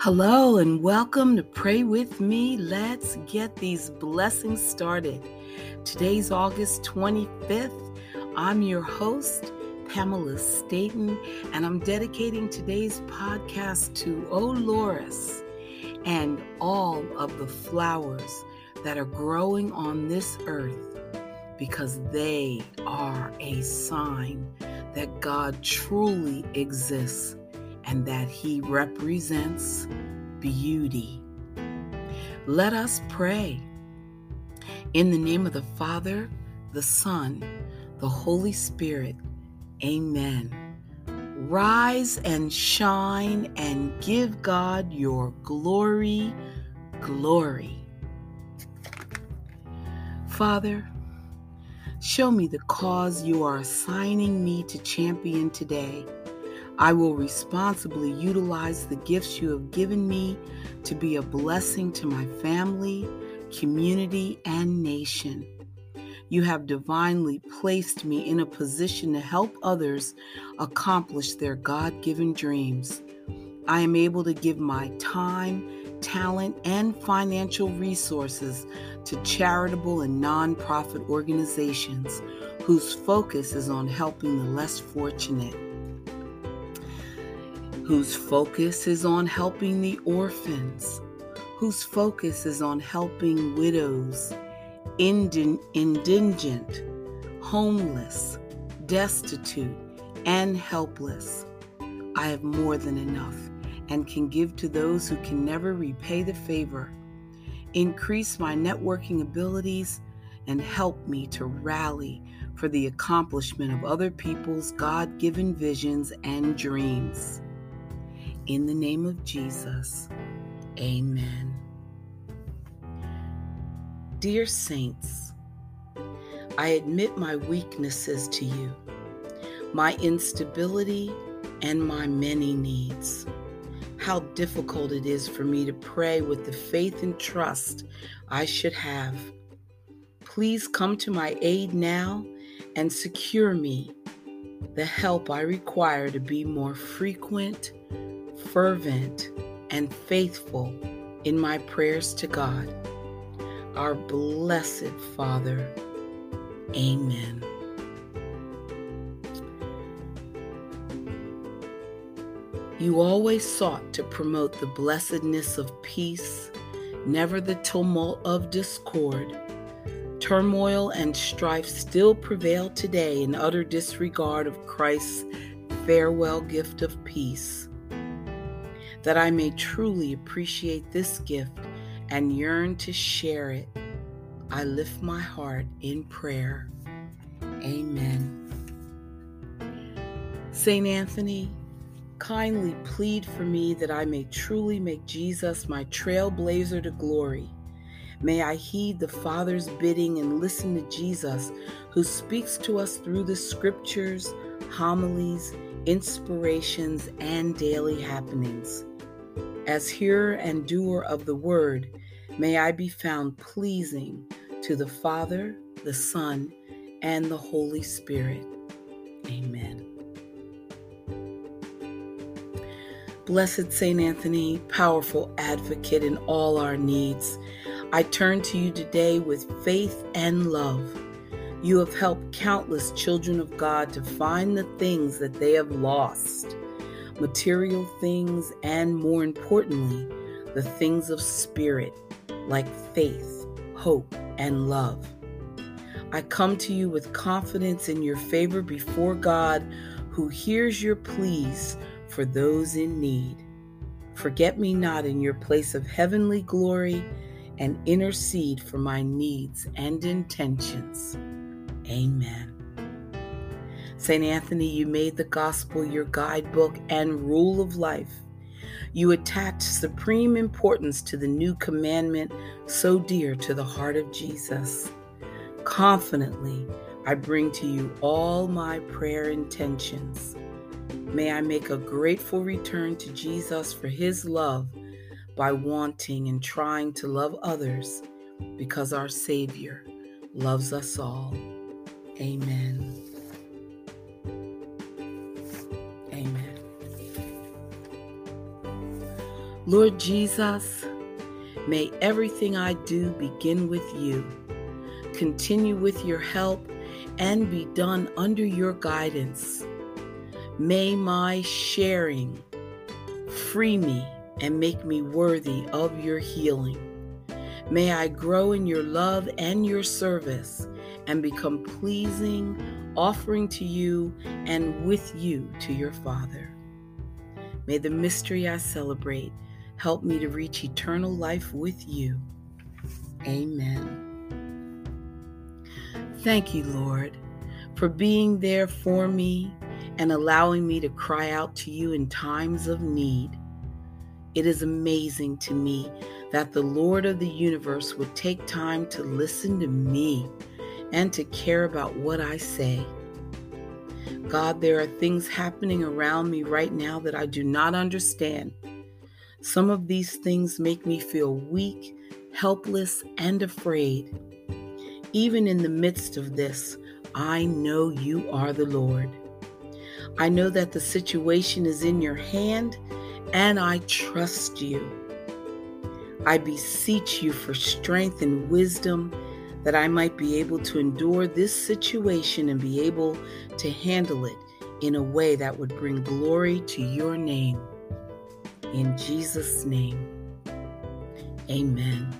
Hello and welcome to Pray With Me. Let's get these blessings started. Today's August 25th. I'm your host, Pamela Staten, and I'm dedicating today's podcast to Olores and all of the flowers that are growing on this earth because they are a sign that God truly exists and that He represents beauty. Let us pray. In the name of the Father, the Son, the Holy Spirit, Amen. Rise and shine and give God your glory, glory. Father, show me the cause you are assigning me to champion today I will responsibly utilize the gifts you have given me to be a blessing to my family, community, and nation. You have divinely placed me in a position to help others accomplish their God given dreams. I am able to give my time, talent, and financial resources to charitable and nonprofit organizations whose focus is on helping the less fortunate whose focus is on helping the orphans, whose focus is on helping widows, indigent, homeless, destitute, and helpless. I have more than enough and can give to those who can never repay the favor. Increase my networking abilities and help me to rally for the accomplishment of other people's God given visions and dreams. In the name of Jesus, amen. Dear Saints, I admit my weaknesses to you, my instability, and my many needs. How difficult it is for me to pray with the faith and trust I should have. Please come to my aid now and secure me the help I require to be more frequent fervent, and faithful in my prayers to God. Our blessed Father. Amen. You always sought to promote the blessedness of peace, never the tumult of discord. Turmoil and strife still prevail today in utter disregard of Christ's farewell gift of peace that I may truly appreciate this gift and yearn to share it. I lift my heart in prayer. Amen. St. Anthony, kindly plead for me that I may truly make Jesus my trailblazer to glory. May I heed the Father's bidding and listen to Jesus, who speaks to us through the scriptures, homilies, inspirations, and daily happenings. As hearer and doer of the word, may I be found pleasing to the Father, the Son, and the Holy Spirit. Amen. Blessed St. Anthony, powerful advocate in all our needs, I turn to you today with faith and love. You have helped countless children of God to find the things that they have lost material things, and more importantly, the things of spirit like faith, hope, and love. I come to you with confidence in your favor before God, who hears your pleas for those in need. Forget me not in your place of heavenly glory and intercede for my needs and intentions. Amen. St. Anthony, you made the gospel your guidebook and rule of life. You attached supreme importance to the new commandment so dear to the heart of Jesus. Confidently, I bring to you all my prayer intentions. May I make a grateful return to Jesus for his love by wanting and trying to love others because our Savior loves us all. Amen. Amen. Lord Jesus, may everything I do begin with you, continue with your help, and be done under your guidance. May my sharing free me and make me worthy of your healing. May I grow in your love and your service and become pleasing, offering to you and with you to your Father. May the mystery I celebrate help me to reach eternal life with you. Amen. Thank you, Lord, for being there for me and allowing me to cry out to you in times of need. It is amazing to me that the Lord of the universe would take time to listen to me and to care about what I say. God, there are things happening around me right now that I do not understand. Some of these things make me feel weak, helpless, and afraid. Even in the midst of this, I know you are the Lord. I know that the situation is in your hand and I trust you. I beseech you for strength and wisdom that I might be able to endure this situation and be able to handle it in a way that would bring glory to your name. In Jesus' name, amen.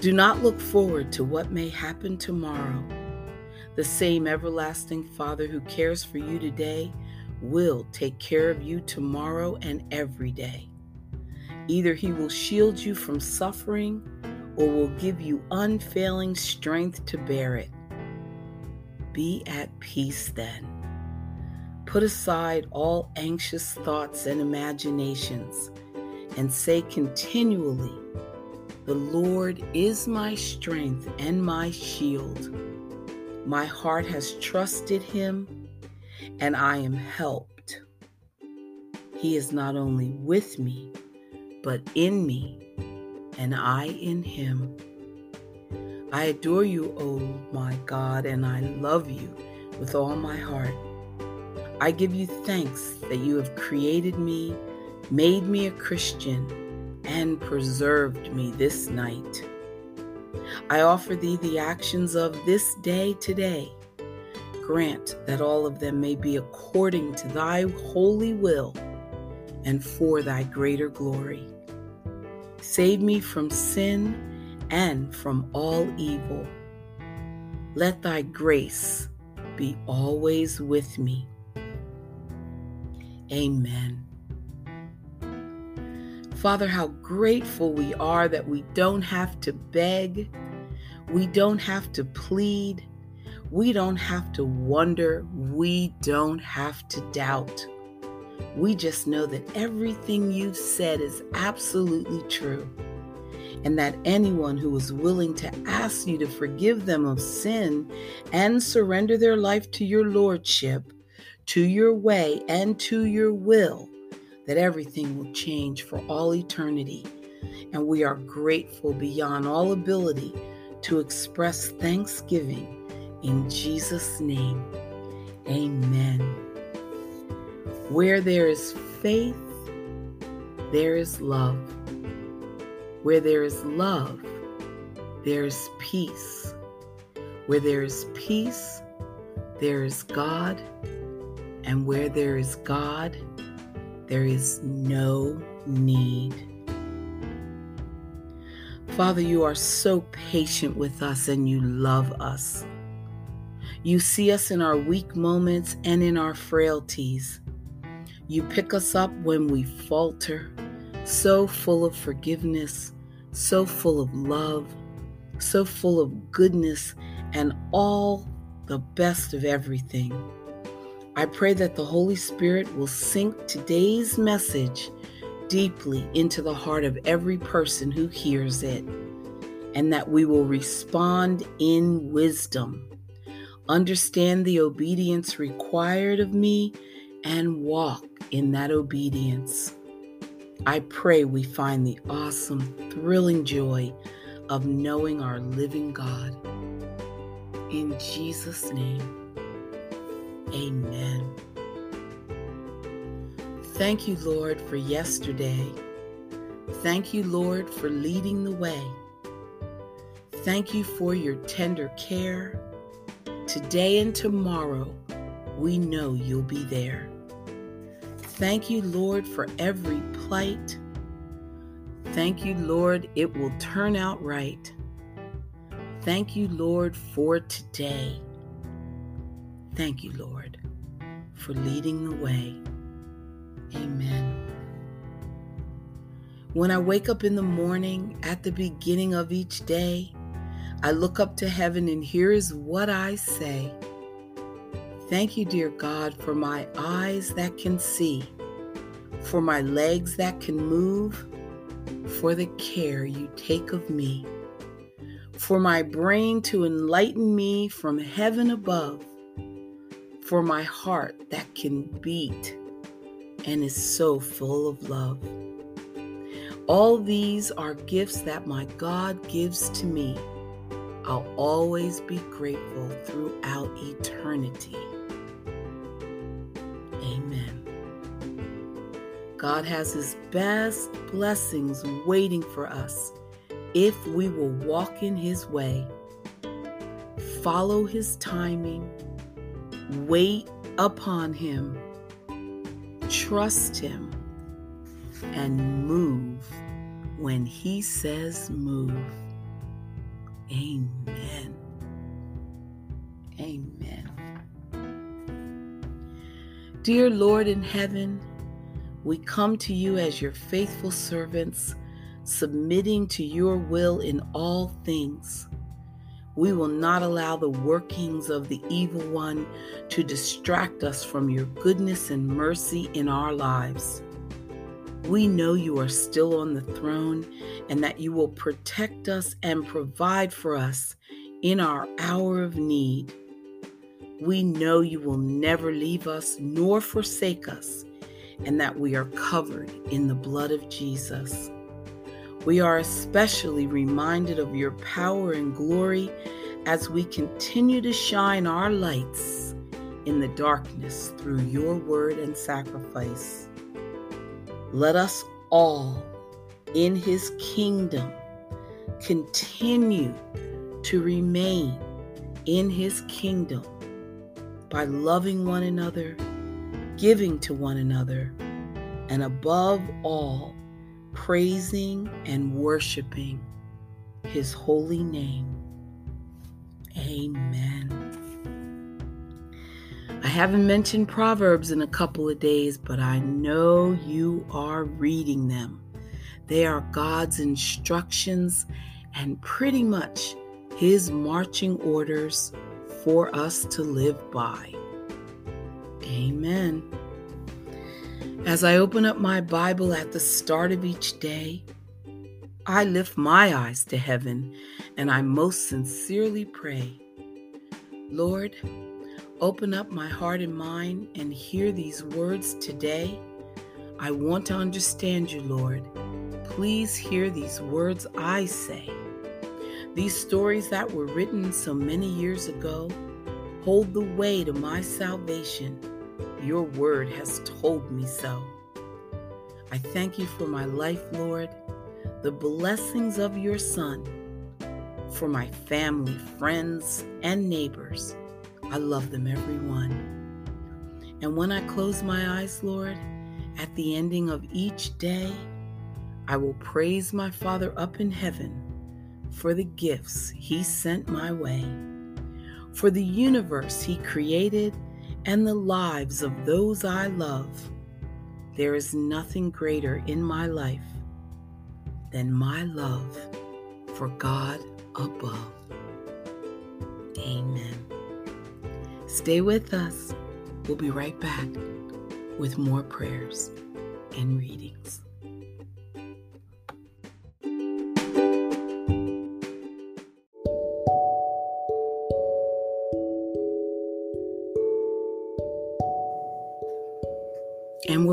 Do not look forward to what may happen tomorrow. The same everlasting Father who cares for you today will take care of you tomorrow and every day. Either He will shield you from suffering or will give you unfailing strength to bear it. Be at peace then. Put aside all anxious thoughts and imaginations and say continually, The Lord is my strength and my shield. My heart has trusted Him and I am helped. He is not only with me, but in me, and I in him. I adore you, O my God, and I love you with all my heart. I give you thanks that you have created me, made me a Christian, and preserved me this night. I offer thee the actions of this day today grant that all of them may be according to thy holy will and for thy greater glory. Save me from sin and from all evil. Let thy grace be always with me. Amen. Father, how grateful we are that we don't have to beg, we don't have to plead, we don't have to wonder. We don't have to doubt. We just know that everything you've said is absolutely true. And that anyone who is willing to ask you to forgive them of sin and surrender their life to your lordship, to your way, and to your will, that everything will change for all eternity. And we are grateful beyond all ability to express thanksgiving in Jesus' name, amen. Where there is faith, there is love. Where there is love, there is peace. Where there is peace, there is God. And where there is God, there is no need. Father, you are so patient with us and you love us. You see us in our weak moments and in our frailties. You pick us up when we falter, so full of forgiveness, so full of love, so full of goodness, and all the best of everything. I pray that the Holy Spirit will sink today's message deeply into the heart of every person who hears it, and that we will respond in wisdom understand the obedience required of me, and walk in that obedience. I pray we find the awesome, thrilling joy of knowing our living God. In Jesus' name, amen. Thank you, Lord, for yesterday. Thank you, Lord, for leading the way. Thank you for your tender care. Today and tomorrow, we know you'll be there. Thank you, Lord, for every plight. Thank you, Lord, it will turn out right. Thank you, Lord, for today. Thank you, Lord, for leading the way. Amen. When I wake up in the morning at the beginning of each day, I look up to heaven and here is what I say. Thank you, dear God, for my eyes that can see, for my legs that can move, for the care you take of me, for my brain to enlighten me from heaven above, for my heart that can beat and is so full of love. All these are gifts that my God gives to me. I'll always be grateful throughout eternity. God has His best blessings waiting for us if we will walk in His way, follow His timing, wait upon Him, trust Him and move when He says move. Amen. Amen. Dear Lord in heaven, we come to you as your faithful servants, submitting to your will in all things. We will not allow the workings of the evil one to distract us from your goodness and mercy in our lives. We know you are still on the throne and that you will protect us and provide for us in our hour of need. We know you will never leave us nor forsake us, and that we are covered in the blood of Jesus. We are especially reminded of your power and glory as we continue to shine our lights in the darkness through your word and sacrifice. Let us all in his kingdom continue to remain in his kingdom by loving one another, giving to one another, and above all, praising and worshiping his holy name. Amen. I haven't mentioned Proverbs in a couple of days, but I know you are reading them. They are God's instructions and pretty much His marching orders for us to live by. Amen. As I open up my Bible at the start of each day, I lift my eyes to heaven and I most sincerely pray, Lord, open up my heart and mind and hear these words today. I want to understand you, Lord. Please hear these words I say. These stories that were written so many years ago hold the way to my salvation. Your word has told me so. I thank you for my life, Lord, the blessings of your Son, for my family, friends, and neighbors I love them every one. And when I close my eyes, Lord, at the ending of each day, I will praise my Father up in heaven for the gifts He sent my way, for the universe He created and the lives of those I love. There is nothing greater in my life than my love for God above. Amen. Stay with us. We'll be right back with more prayers and readings.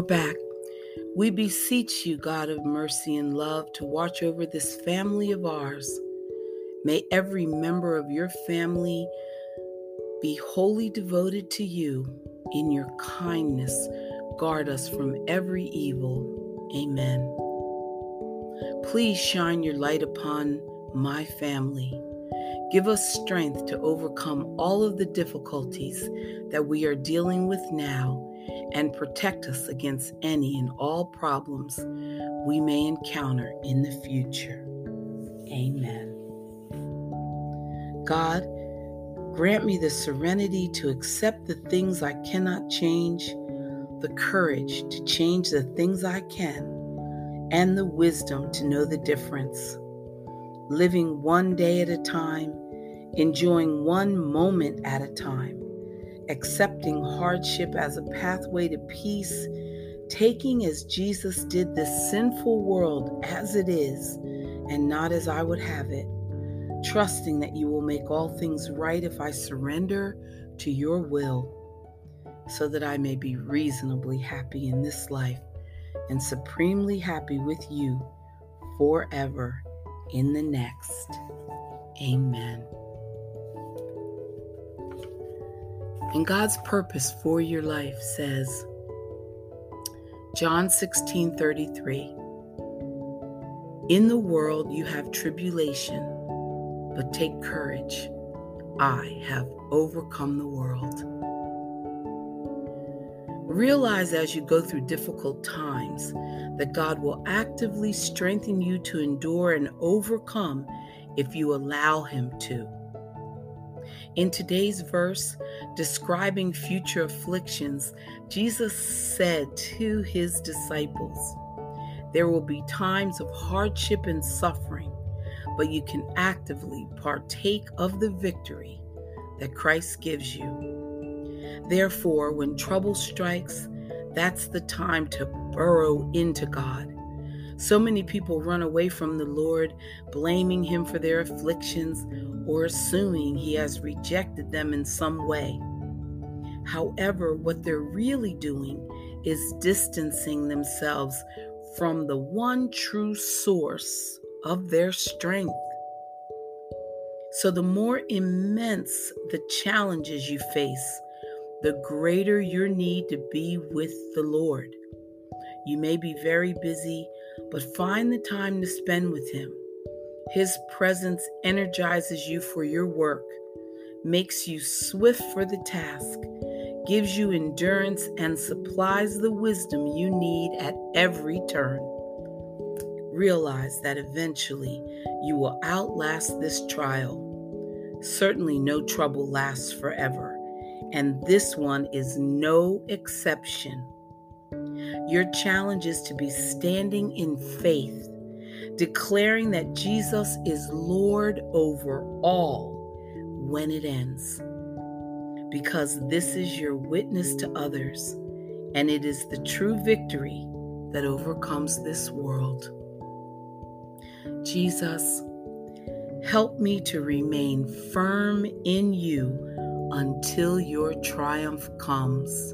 Back. We beseech you, God of mercy and love, to watch over this family of ours. May every member of your family be wholly devoted to you in your kindness, guard us from every evil. Amen. Please shine your light upon my family. Give us strength to overcome all of the difficulties that we are dealing with now and protect us against any and all problems we may encounter in the future. Amen. God, grant me the serenity to accept the things I cannot change, the courage to change the things I can, and the wisdom to know the difference. Living one day at a time, enjoying one moment at a time, accepting hardship as a pathway to peace, taking as Jesus did this sinful world as it is and not as I would have it, trusting that you will make all things right if I surrender to your will, so that I may be reasonably happy in this life and supremely happy with you forever in the next. Amen. And God's purpose for your life says, John 16 33, In the world you have tribulation, but take courage. I have overcome the world. Realize as you go through difficult times that God will actively strengthen you to endure and overcome if you allow Him to. In today's verse, describing future afflictions, Jesus said to his disciples, There will be times of hardship and suffering, but you can actively partake of the victory that Christ gives you. Therefore, when trouble strikes, that's the time to burrow into God so many people run away from the Lord, blaming Him for their afflictions or assuming He has rejected them in some way. However, what they're really doing is distancing themselves from the one true source of their strength. So, the more immense the challenges you face, the greater your need to be with the Lord. You may be very busy but find the time to spend with Him. His presence energizes you for your work, makes you swift for the task, gives you endurance, and supplies the wisdom you need at every turn. Realize that eventually you will outlast this trial. Certainly, no trouble lasts forever, and this one is no exception. Your challenge is to be standing in faith, declaring that Jesus is Lord over all when it ends. Because this is your witness to others, and it is the true victory that overcomes this world. Jesus, help me to remain firm in you until your triumph comes.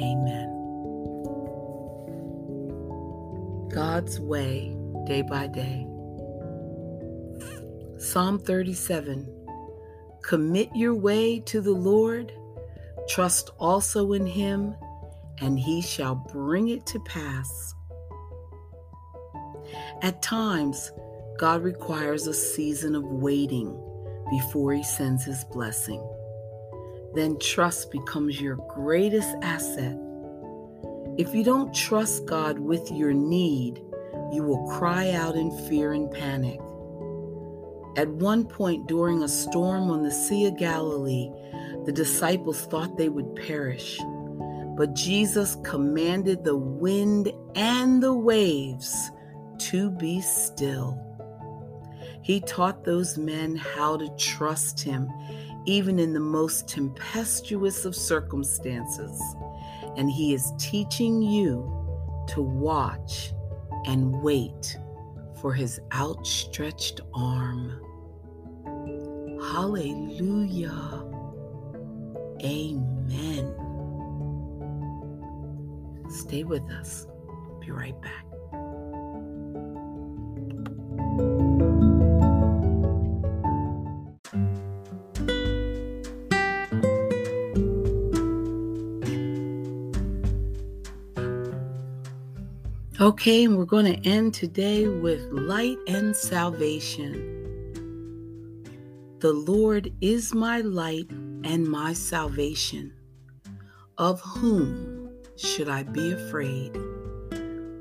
Amen. God's way day by day. Psalm 37 Commit your way to the Lord, trust also in him, and he shall bring it to pass. At times, God requires a season of waiting before he sends his blessing then trust becomes your greatest asset. If you don't trust God with your need, you will cry out in fear and panic. At one point during a storm on the Sea of Galilee, the disciples thought they would perish. But Jesus commanded the wind and the waves to be still. He taught those men how to trust him even in the most tempestuous of circumstances. And He is teaching you to watch and wait for His outstretched arm. Hallelujah. Amen. Stay with us. Be right back. Okay, and we're going to end today with light and salvation. The Lord is my light and my salvation. Of whom should I be afraid?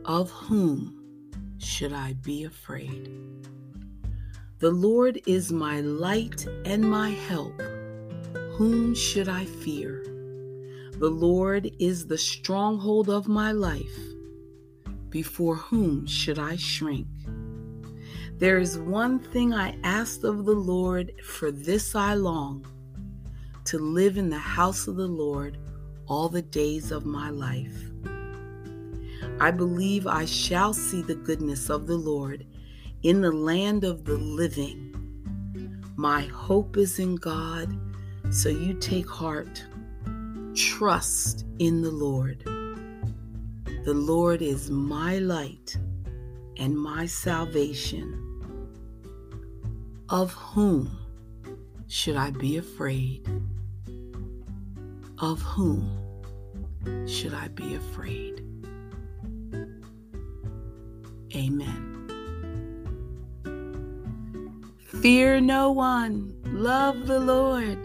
Of whom should I be afraid? The Lord is my light and my help. Whom should I fear? The Lord is the stronghold of my life. Before whom should I shrink? There is one thing I asked of the Lord, for this I long to live in the house of the Lord all the days of my life. I believe I shall see the goodness of the Lord in the land of the living. My hope is in God, so you take heart. Trust in the Lord. The Lord is my light and my salvation. Of whom should I be afraid? Of whom should I be afraid? Amen. Fear no one. Love the Lord.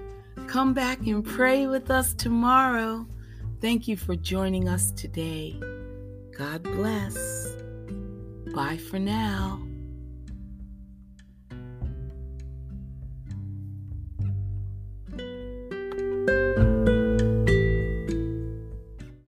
Come back and pray with us tomorrow. Thank you for joining us today. God bless. Bye for now.